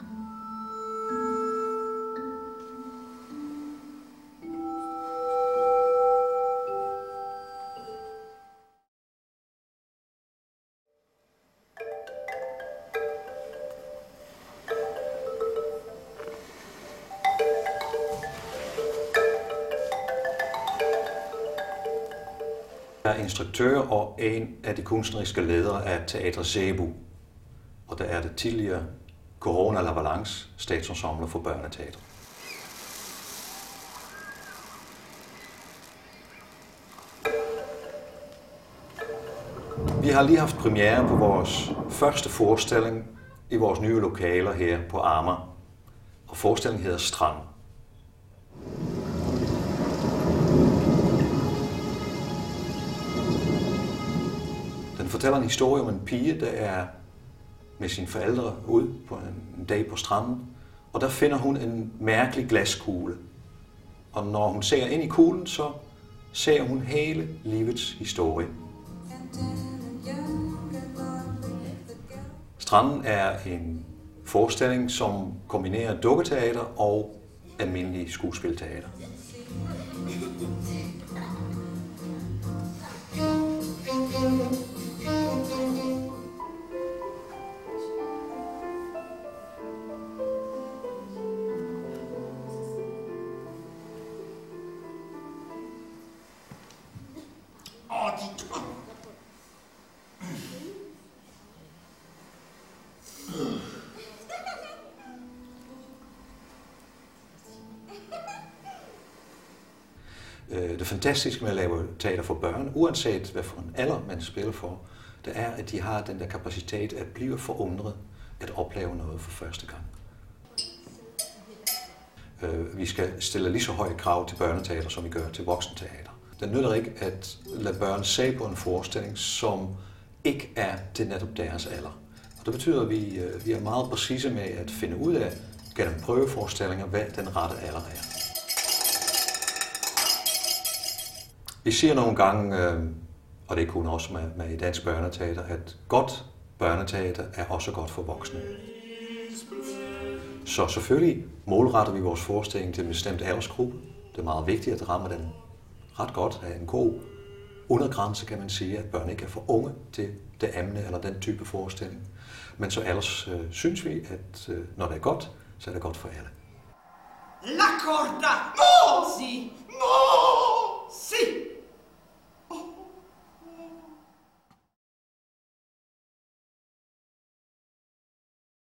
Jeg er instruktør og en af de kunstneriske ledere af Teater Cebu. Og der er det tidligere Corona La Valance, statsensemble for børneteater. Vi har lige haft premiere på vores første forestilling i vores nye lokaler her på Amager. Og forestillingen hedder Strand. Den fortæller en historie om en pige, der er med sine forældre ud på en dag på stranden, og der finder hun en mærkelig glaskugle. Og når hun ser ind i kuglen, så ser hun hele livets historie. Stranden er en forestilling, som kombinerer dukketeater og almindelig skuespilteater. Øh, Det fantastiske med at lave teater for børn, uanset hvad for en alder man spiller for, det er, at de har den der kapacitet at blive forundret, at opleve noget for første gang. Øh, Vi skal stille lige så høje krav til børneteater, som vi gør til voksenteater. Det nytter ikke at lade børn se på en forestilling, som ikke er til netop deres alder. Og det betyder, at vi, øh, vi er meget præcise med at finde ud af, gennem prøveforestillinger, hvad den rette alder er. Vi ser nogle gange, øh, og det er kun også med, med i dansk børneteater, at godt børneteater er også godt for voksne. Så selvfølgelig målretter vi vores forestilling til en bestemt aldersgruppe. Det er meget vigtigt at ramme den ret godt af en god undergrænse, kan man sige, at børn ikke er for unge til det emne eller den type forestilling. Men så ellers øh, synes vi, at øh, når det er godt, så er det godt for alle. La corda! No! Sì. No!